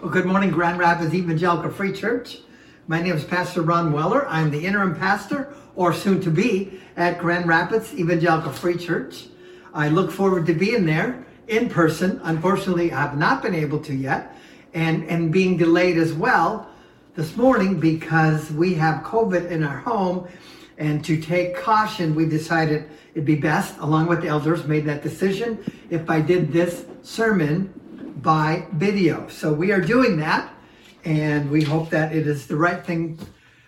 Well, good morning, Grand Rapids Evangelical Free Church. My name is Pastor Ron Weller. I'm the interim pastor, or soon to be, at Grand Rapids Evangelical Free Church. I look forward to being there in person. Unfortunately, I have not been able to yet, and, and being delayed as well this morning because we have COVID in our home. And to take caution, we decided it'd be best, along with the elders, made that decision if I did this sermon by video. So we are doing that, and we hope that it is the right thing.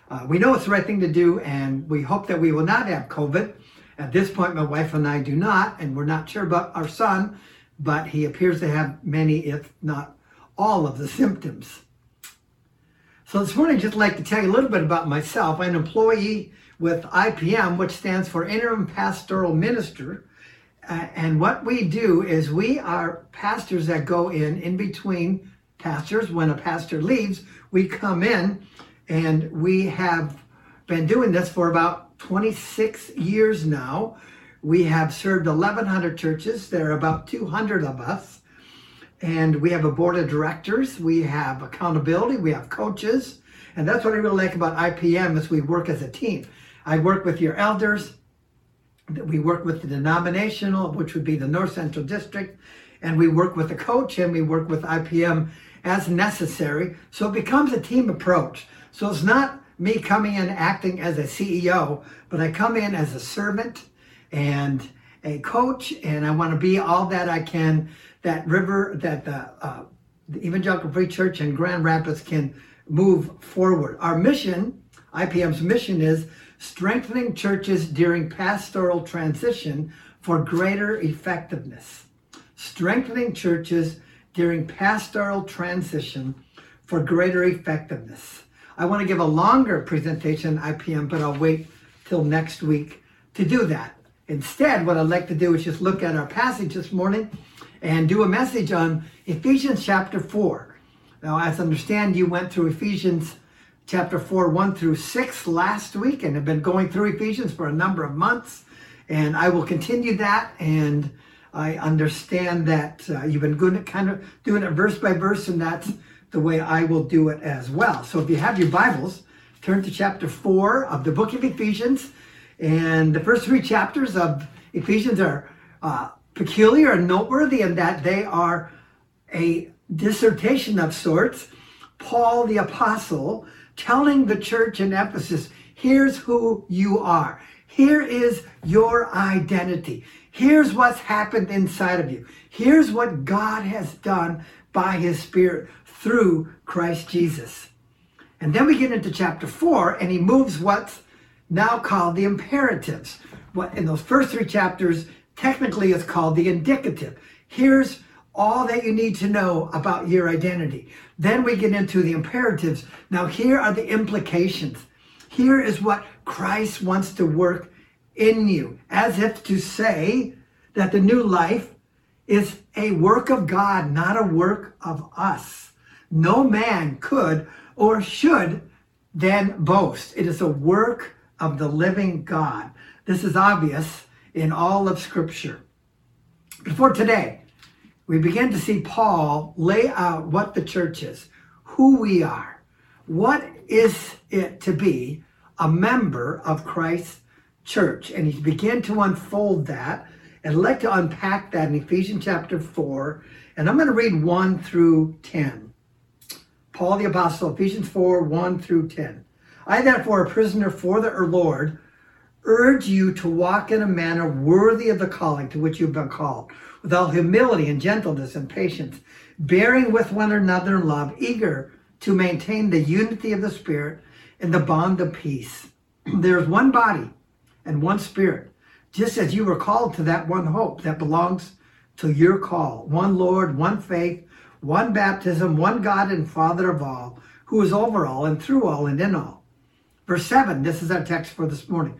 Uh, we know it's the right thing to do, and we hope that we will not have COVID. At this point, my wife and I do not, and we're not sure about our son, but he appears to have many, if not all, of the symptoms. So this morning, I'd just like to tell you a little bit about myself. I'm an employee with IPM, which stands for Interim Pastoral Minister. And what we do is we are pastors that go in in between pastors. When a pastor leaves, we come in and we have been doing this for about 26 years now. We have served 1,100 churches. There are about 200 of us. And we have a board of directors. We have accountability. We have coaches. And that's what I really like about IPM is we work as a team. I work with your elders we work with the denominational, which would be the North Central District, and we work with the coach and we work with IPM as necessary. So it becomes a team approach. So it's not me coming in acting as a CEO, but I come in as a servant and a coach, and I want to be all that I can. That river, that the, uh, the Evangelical Free Church in Grand Rapids can move forward. Our mission, IPM's mission, is strengthening churches during pastoral transition for greater effectiveness. Strengthening churches during pastoral transition for greater effectiveness. I want to give a longer presentation IPM, but I'll wait till next week to do that. Instead, what I'd like to do is just look at our passage this morning and do a message on Ephesians chapter 4. Now, as I understand, you went through Ephesians chapter 4, 1 through 6 last week and have been going through Ephesians for a number of months. And I will continue that. And I understand that uh, you've been good at kind of doing it verse by verse, and that's the way I will do it as well. So if you have your Bibles, turn to chapter 4 of the book of Ephesians. And the first three chapters of Ephesians are uh, peculiar and noteworthy in that they are a dissertation of sorts. Paul the Apostle telling the church in Ephesus, here's who you are. Here is your identity. Here's what's happened inside of you. Here's what God has done by his Spirit through Christ Jesus. And then we get into chapter four, and he moves what's now called the imperatives. What in those first three chapters technically is called the indicative. Here's all that you need to know about your identity. Then we get into the imperatives. Now, here are the implications. Here is what Christ wants to work in you, as if to say that the new life is a work of God, not a work of us. No man could or should then boast. It is a work of the living God. This is obvious in all of Scripture. Before today, we begin to see Paul lay out what the church is, who we are, what is it to be a member of Christ's church. And he began to unfold that. And I'd like to unpack that in Ephesians chapter 4. And I'm going to read 1 through 10. Paul the Apostle, Ephesians 4 1 through 10. I, therefore, a prisoner for the Lord, urge you to walk in a manner worthy of the calling to which you've been called with all humility and gentleness and patience, bearing with one another in love, eager to maintain the unity of the Spirit in the bond of peace. there is one body and one Spirit, just as you were called to that one hope that belongs to your call one Lord, one faith, one baptism, one God and Father of all, who is over all and through all and in all. Verse 7, this is our text for this morning.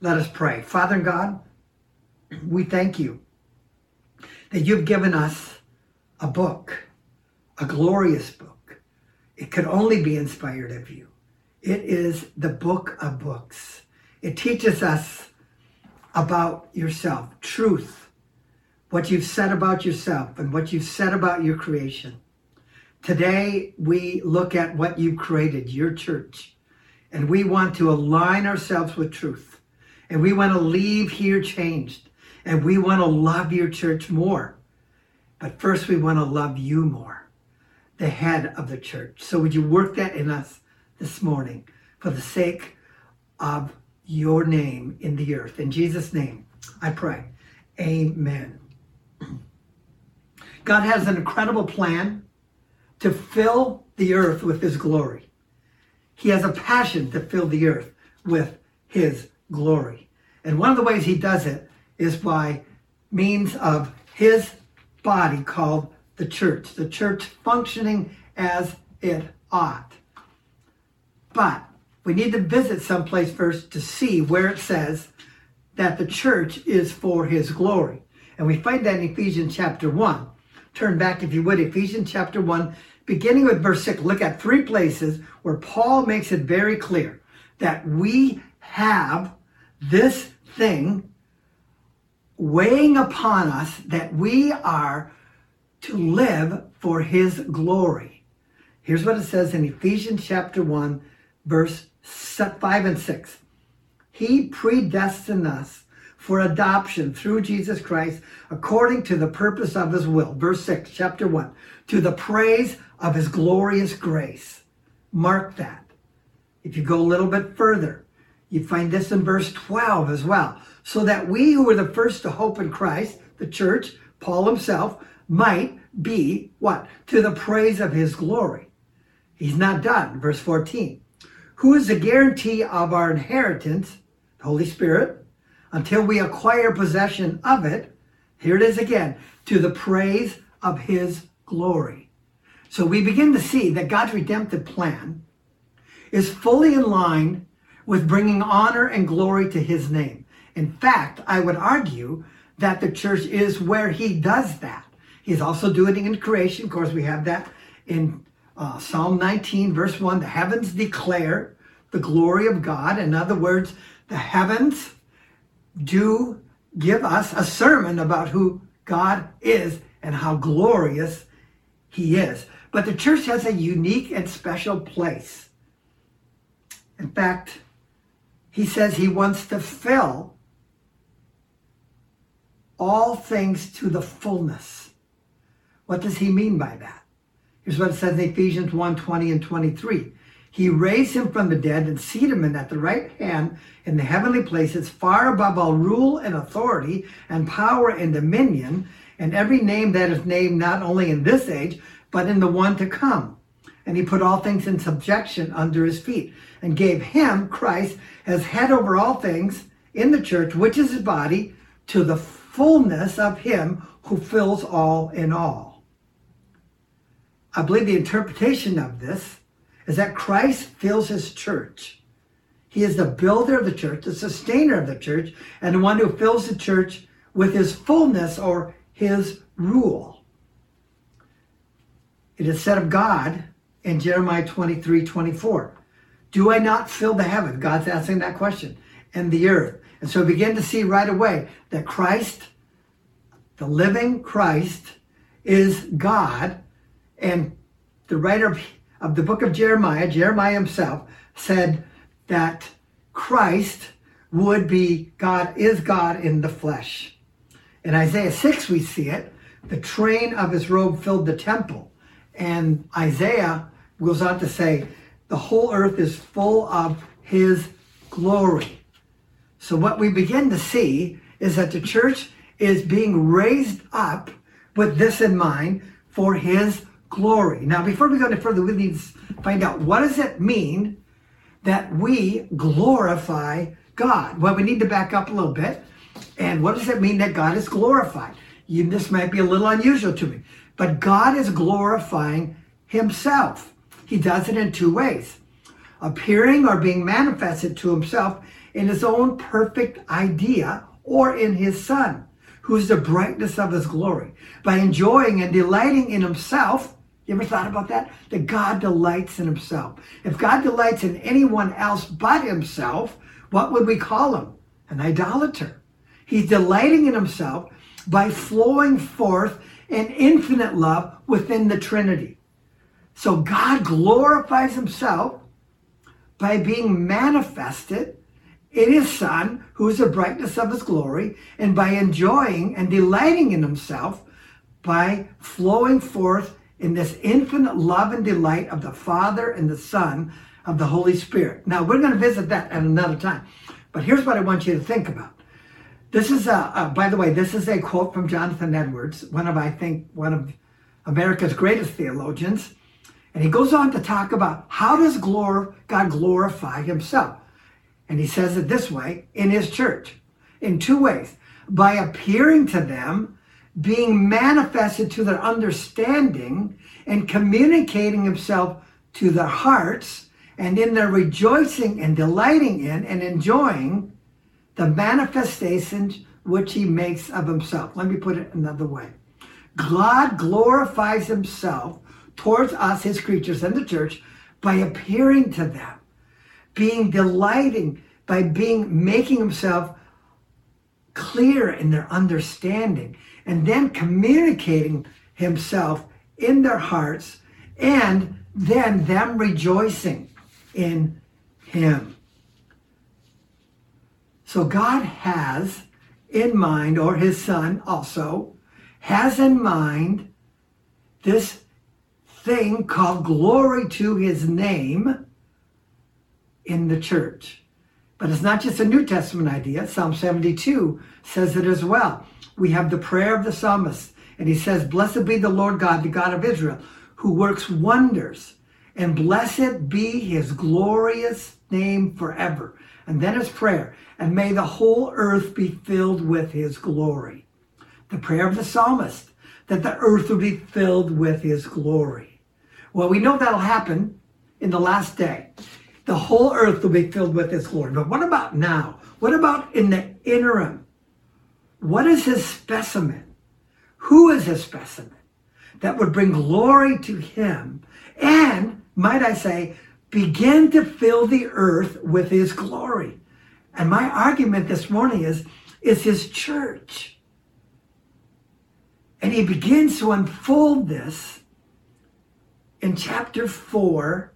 Let us pray. Father God, we thank you that you've given us a book, a glorious book. It could only be inspired of you. It is the book of books. It teaches us about yourself, truth, what you've said about yourself and what you've said about your creation. Today, we look at what you created, your church, and we want to align ourselves with truth. And we want to leave here changed. And we want to love your church more. But first, we want to love you more, the head of the church. So, would you work that in us this morning for the sake of your name in the earth? In Jesus' name, I pray. Amen. God has an incredible plan to fill the earth with his glory. He has a passion to fill the earth with his glory. And one of the ways he does it is by means of his body called the church, the church functioning as it ought. But we need to visit someplace first to see where it says that the church is for his glory. And we find that in Ephesians chapter 1. Turn back, if you would, Ephesians chapter 1, beginning with verse 6. Look at three places where Paul makes it very clear that we have this thing weighing upon us that we are to live for his glory. Here's what it says in Ephesians chapter 1, verse 5 and 6. He predestined us for adoption through Jesus Christ according to the purpose of his will. Verse 6, chapter 1. To the praise of his glorious grace. Mark that. If you go a little bit further, you find this in verse 12 as well. So that we who were the first to hope in Christ, the church, Paul himself, might be what? To the praise of his glory. He's not done. Verse 14. Who is the guarantee of our inheritance, the Holy Spirit, until we acquire possession of it. Here it is again, to the praise of his glory. So we begin to see that God's redemptive plan is fully in line with bringing honor and glory to his name. In fact, I would argue that the church is where he does that. He's also doing it in creation. Of course, we have that in uh, Psalm 19, verse 1. The heavens declare the glory of God. In other words, the heavens do give us a sermon about who God is and how glorious he is. But the church has a unique and special place. In fact, he says he wants to fill all things to the fullness. What does he mean by that? Here's what it says in Ephesians 1 20 and 23. He raised him from the dead and seated him at the right hand in the heavenly places, far above all rule and authority and power and dominion, and every name that is named not only in this age, but in the one to come. And he put all things in subjection under his feet, and gave him, Christ, as head over all things in the church, which is his body, to the fullness of him who fills all in all. I believe the interpretation of this is that Christ fills his church. He is the builder of the church, the sustainer of the church, and the one who fills the church with his fullness or his rule. It is said of God in Jeremiah 23 24, Do I not fill the heaven? God's asking that question, and the earth. And so begin to see right away that Christ, the living Christ, is God, and the writer of the book of Jeremiah, Jeremiah himself, said that Christ would be God, is God in the flesh. In Isaiah 6, we see it. The train of his robe filled the temple. And Isaiah goes on to say, the whole earth is full of his glory. So, what we begin to see is that the church is being raised up with this in mind for his glory. Now, before we go any further, we need to find out what does it mean that we glorify God? Well, we need to back up a little bit. And what does it mean that God is glorified? You, this might be a little unusual to me, but God is glorifying himself. He does it in two ways appearing or being manifested to himself in his own perfect idea or in his Son, who is the brightness of his glory. By enjoying and delighting in himself, you ever thought about that? That God delights in himself. If God delights in anyone else but himself, what would we call him? An idolater. He's delighting in himself by flowing forth an infinite love within the Trinity. So God glorifies himself by being manifested in his Son, who is the brightness of his glory, and by enjoying and delighting in himself by flowing forth in this infinite love and delight of the Father and the Son of the Holy Spirit. Now, we're going to visit that at another time. But here's what I want you to think about. This is a, by the way, this is a quote from Jonathan Edwards, one of, I think, one of America's greatest theologians. And he goes on to talk about how does glor- God glorify himself? And he says it this way in his church in two ways by appearing to them, being manifested to their understanding, and communicating himself to their hearts, and in their rejoicing and delighting in and enjoying the manifestations which he makes of himself. Let me put it another way God glorifies himself towards us, his creatures, and the church by appearing to them, being delighting, by being making himself clear in their understanding, and then communicating himself in their hearts, and then them rejoicing in him. So God has in mind, or his son also, has in mind this thing called glory to his name in the church. But it's not just a New Testament idea. Psalm 72 says it as well. We have the prayer of the psalmist, and he says, Blessed be the Lord God, the God of Israel, who works wonders, and blessed be his glorious name forever. And then his prayer, and may the whole earth be filled with his glory. The prayer of the psalmist, that the earth will be filled with his glory. Well, we know that'll happen in the last day. The whole earth will be filled with his glory. But what about now? What about in the interim? What is his specimen? Who is his specimen that would bring glory to him and, might I say, begin to fill the earth with his glory? And my argument this morning is, is his church. And he begins to unfold this in chapter 4,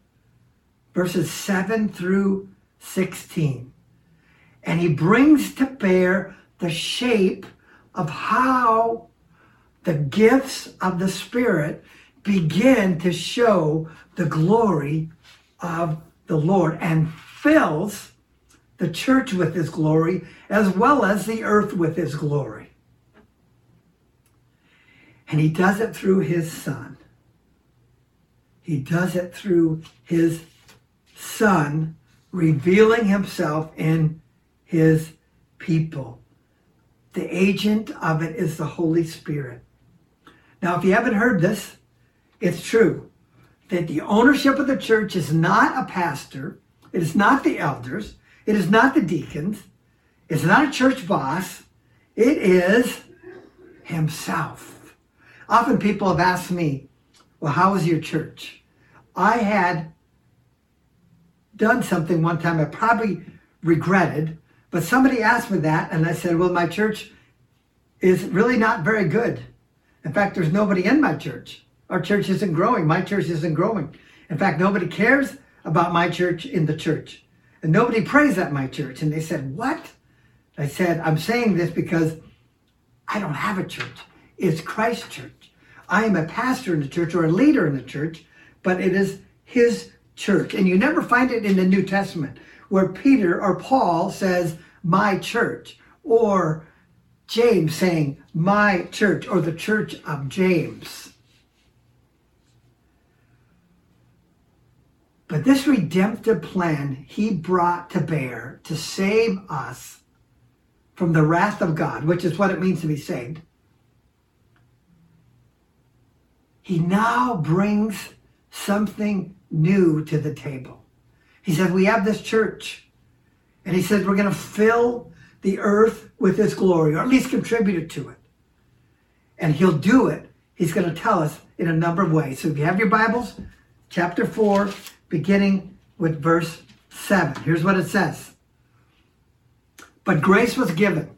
verses 7 through 16. And he brings to bear the shape of how the gifts of the Spirit begin to show the glory of the Lord and fills the church with his glory as well as the earth with his glory. And he does it through his Son. He does it through his son revealing himself in his people. The agent of it is the Holy Spirit. Now, if you haven't heard this, it's true that the ownership of the church is not a pastor, it is not the elders, it is not the deacons, it's not a church boss, it is himself. Often people have asked me, well, how was your church? I had done something one time I probably regretted, but somebody asked me that, and I said, well, my church is really not very good. In fact, there's nobody in my church. Our church isn't growing. My church isn't growing. In fact, nobody cares about my church in the church. And nobody prays at my church. And they said, What? I said, I'm saying this because I don't have a church. It's Christ's church. I am a pastor in the church or a leader in the church, but it is his church. And you never find it in the New Testament where Peter or Paul says, my church, or James saying, my church, or the church of James. But this redemptive plan he brought to bear to save us from the wrath of God, which is what it means to be saved, he now brings something new to the table. He said, We have this church. And he said, We're going to fill the earth with his glory, or at least contribute to it. And he'll do it. He's going to tell us in a number of ways. So if you have your Bibles, chapter 4, beginning with verse 7. Here's what it says. But grace was given.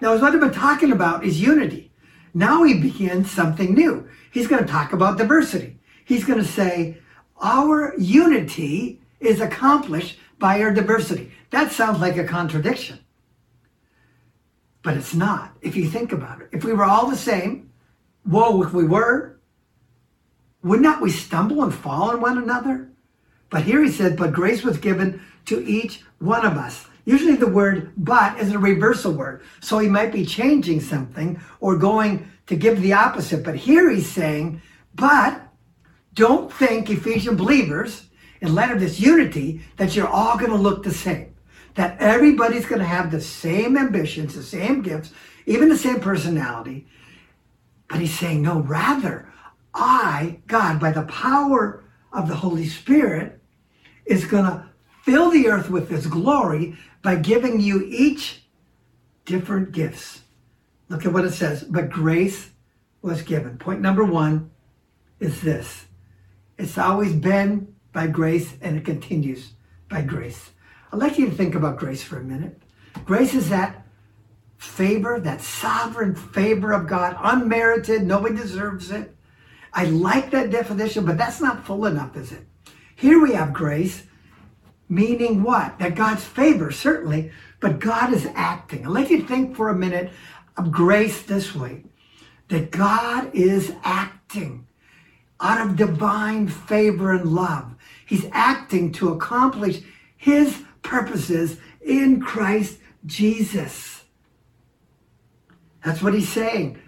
Now, what I've been talking about is unity. Now he begins something new. He's going to talk about diversity. He's going to say, our unity is accomplished by our diversity. That sounds like a contradiction. But it's not, if you think about it. If we were all the same, whoa, if we were, would not we stumble and fall on one another? But here he said, but grace was given to each one of us. Usually the word but is a reversal word. So he might be changing something or going to give the opposite. But here he's saying, but don't think Ephesian believers, in light of this unity, that you're all going to look the same. That everybody's going to have the same ambitions, the same gifts, even the same personality. But he's saying, no, rather, I, God, by the power of the Holy Spirit, is going to fill the earth with his glory by giving you each different gifts. Look at what it says. But grace was given. Point number one is this it's always been by grace and it continues by grace. I'd like you to think about grace for a minute. Grace is that favor, that sovereign favor of God, unmerited, nobody deserves it. I like that definition, but that's not full enough, is it? Here we have grace, meaning what? That God's favor, certainly, but God is acting. I'd like you to think for a minute of grace this way that God is acting out of divine favor and love. He's acting to accomplish his purposes in Christ Jesus. That's what he's saying.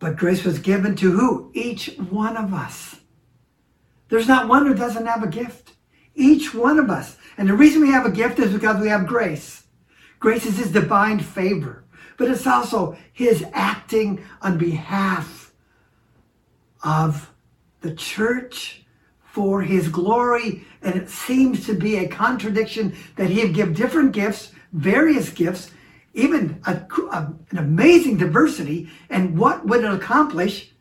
But grace was given to who? Each one of us. There's not one who doesn't have a gift. Each one of us. And the reason we have a gift is because we have grace. Grace is his divine favor, but it's also his acting on behalf of the church for his glory. And it seems to be a contradiction that he'd give different gifts, various gifts, even a, a, an amazing diversity. And what would it accomplish?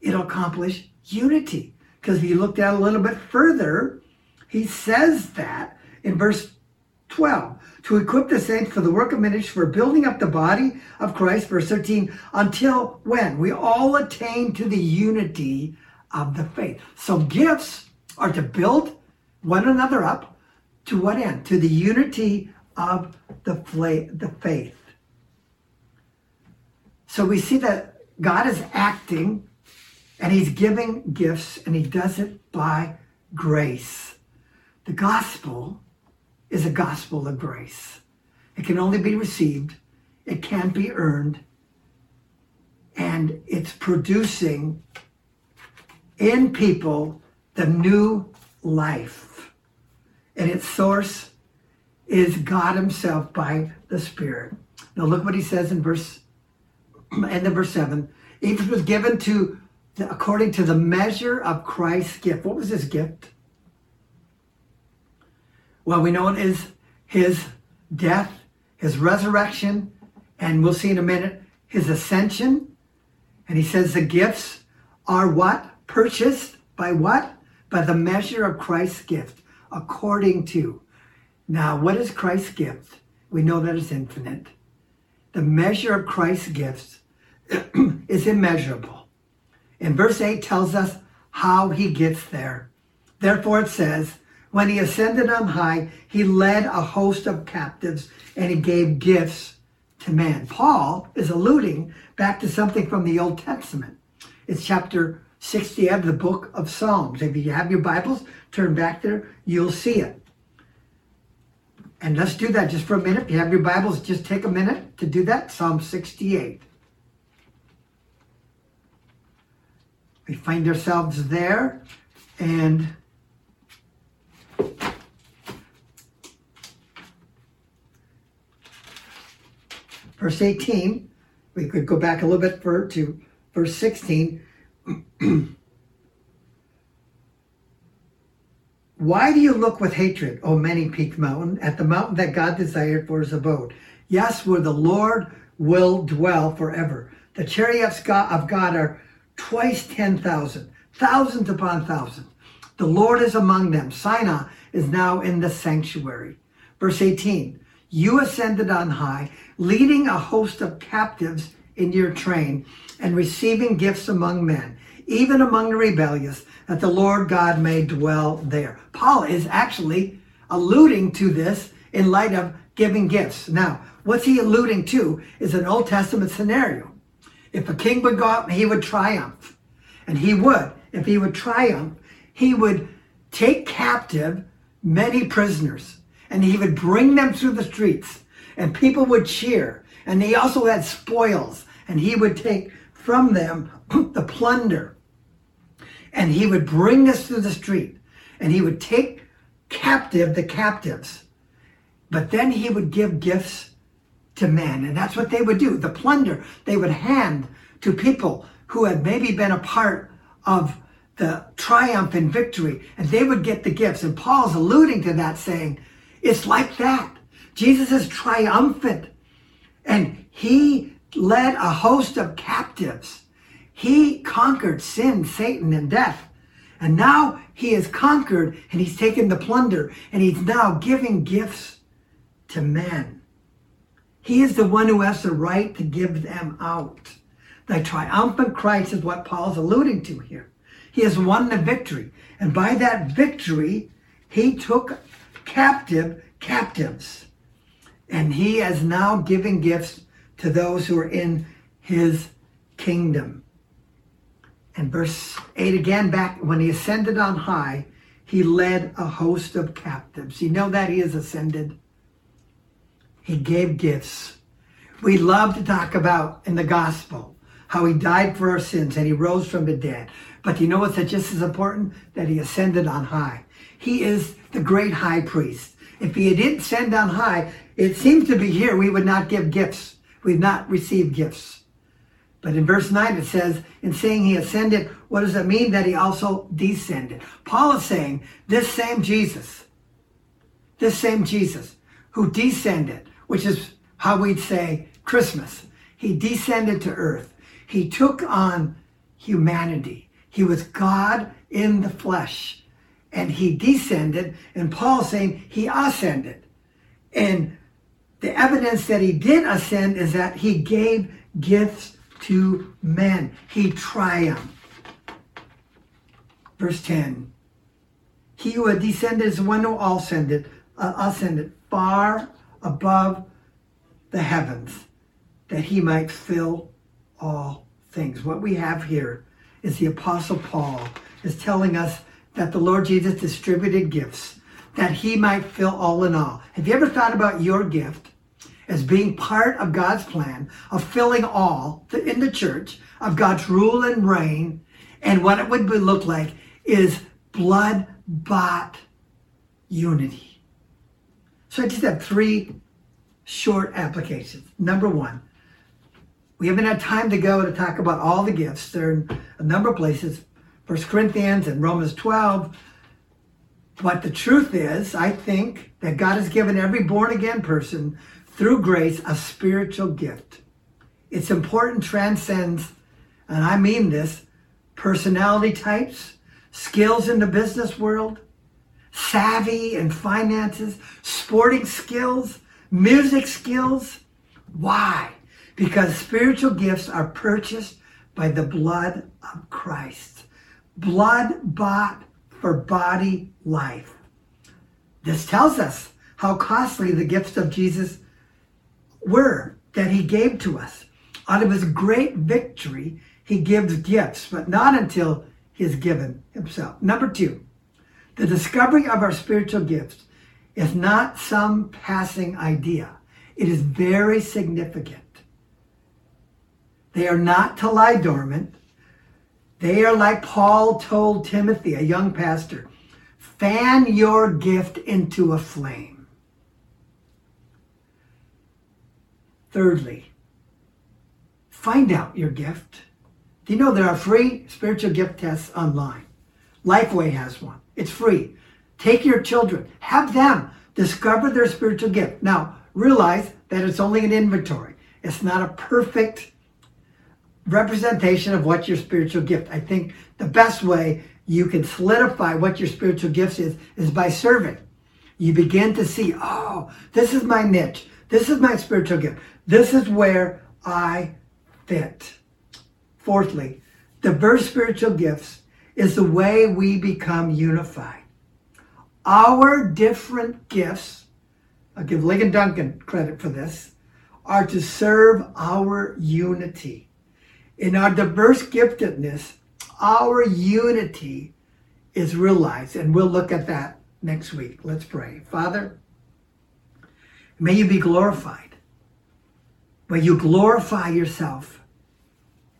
It'll accomplish unity. Because if you look down a little bit further, he says that in verse 12 to equip the saints for the work of ministry for building up the body of Christ, verse 13, until when? We all attain to the unity of the faith. So gifts are to build one another up to what end? To the unity of the, the faith. So we see that God is acting and he's giving gifts and he does it by grace. The gospel is a gospel of grace. It can only be received, it can't be earned, and it's producing in people the new life. And its source is God Himself by the Spirit. Now look what he says in verse end of verse 7. Each was given to according to the measure of Christ's gift. What was his gift? Well, we know it is his death, his resurrection, and we'll see in a minute his ascension. And he says the gifts are what? Purchased by what? By the measure of Christ's gift, according to. Now, what is Christ's gift? We know that it's infinite. The measure of Christ's gifts is immeasurable. And verse 8 tells us how he gets there. Therefore, it says, when he ascended on high, he led a host of captives and he gave gifts to man. Paul is alluding back to something from the Old Testament. It's chapter 60 of the book of Psalms. If you have your Bibles, turn back there, you'll see it. And let's do that just for a minute. If you have your Bibles, just take a minute to do that. Psalm 68. We find ourselves there and verse 18, we could go back a little bit for, to verse 16. Why do you look with hatred, O many peaked mountain, at the mountain that God desired for his abode? Yes, where the Lord will dwell forever. The chariots of God are twice ten thousand, thousands upon thousands. The Lord is among them. Sinai is now in the sanctuary. Verse 18 You ascended on high, leading a host of captives in your train, and receiving gifts among men, even among the rebellious, that the Lord God may dwell there. Paul is actually alluding to this in light of giving gifts. Now, what's he alluding to is an Old Testament scenario. If a king would go out he would triumph, and he would, if he would triumph, he would take captive many prisoners and he would bring them through the streets and people would cheer. And he also had spoils and he would take from them the plunder and he would bring us through the street and he would take captive the captives. But then he would give gifts to men. And that's what they would do. The plunder they would hand to people who had maybe been a part of the triumph and victory, and they would get the gifts. And Paul's alluding to that, saying, it's like that. Jesus is triumphant, and he led a host of captives. He conquered sin, Satan, and death. And now he has conquered and he's taken the plunder and he's now giving gifts to men. He is the one who has the right to give them out. The triumphant Christ is what Paul's alluding to here. He has won the victory. And by that victory, he took captive captives. And he is now giving gifts to those who are in his kingdom. And verse 8 again, back when he ascended on high, he led a host of captives. You know that he has ascended. He gave gifts. We love to talk about in the gospel how he died for our sins and he rose from the dead. But you know what's just as important? That he ascended on high. He is the great high priest. If he didn't ascend on high, it seems to be here we would not give gifts. We'd not receive gifts. But in verse 9 it says, in saying he ascended, what does it mean that he also descended? Paul is saying this same Jesus, this same Jesus who descended, which is how we'd say Christmas, he descended to earth. He took on humanity. He was God in the flesh. And he descended, and Paul saying he ascended. And the evidence that he did ascend is that he gave gifts to men. He triumphed. Verse 10 He who had descended is one who ascended, uh, ascended far above the heavens, that he might fill all things. What we have here is the Apostle Paul is telling us that the Lord Jesus distributed gifts that he might fill all in all. Have you ever thought about your gift as being part of God's plan of filling all in the church of God's rule and reign? And what it would look like is blood bought unity. So I just have three short applications. Number one, we haven't had time to go to talk about all the gifts. They're in a number of places, First Corinthians and Romans 12. But the truth is, I think that God has given every born again person through grace a spiritual gift. It's important, transcends, and I mean this, personality types, skills in the business world, savvy and finances, sporting skills, music skills. Why? Because spiritual gifts are purchased by the blood of Christ. Blood bought for body life. This tells us how costly the gifts of Jesus were that he gave to us. Out of his great victory, he gives gifts, but not until he has given himself. Number two, the discovery of our spiritual gifts is not some passing idea. It is very significant. They are not to lie dormant. They are like Paul told Timothy, a young pastor fan your gift into a flame. Thirdly, find out your gift. Do you know there are free spiritual gift tests online? Lifeway has one. It's free. Take your children, have them discover their spiritual gift. Now, realize that it's only an inventory. It's not a perfect representation of what your spiritual gift. I think the best way you can solidify what your spiritual gifts is is by serving. You begin to see, oh, this is my niche. This is my spiritual gift. This is where I fit. Fourthly, diverse spiritual gifts is the way we become unified. Our different gifts, I'll give Ligon Duncan credit for this, are to serve our unity. In our diverse giftedness, our unity is realized, and we'll look at that next week. Let's pray. Father, may you be glorified. May you glorify yourself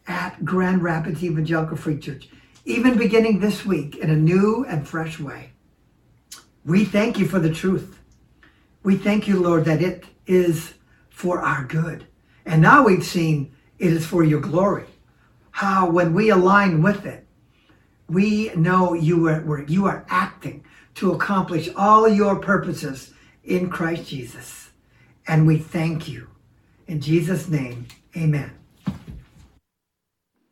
at Grand Rapids Evangelical Free Church, even beginning this week in a new and fresh way. We thank you for the truth. We thank you, Lord, that it is for our good. And now we've seen it is for your glory. How when we align with it, we know you are, you are acting to accomplish all your purposes in Christ Jesus. And we thank you. In Jesus' name, amen.